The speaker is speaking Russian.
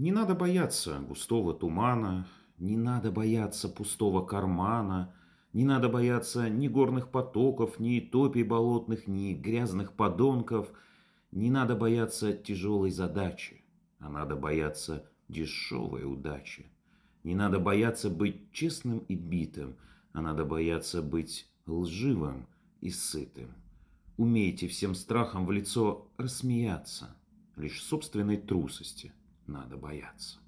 Не надо бояться густого тумана, не надо бояться пустого кармана, не надо бояться ни горных потоков, ни топий болотных, ни грязных подонков, не надо бояться тяжелой задачи, а надо бояться дешевой удачи. Не надо бояться быть честным и битым, а надо бояться быть лживым и сытым. Умейте всем страхом в лицо рассмеяться, лишь собственной трусости надо бояться.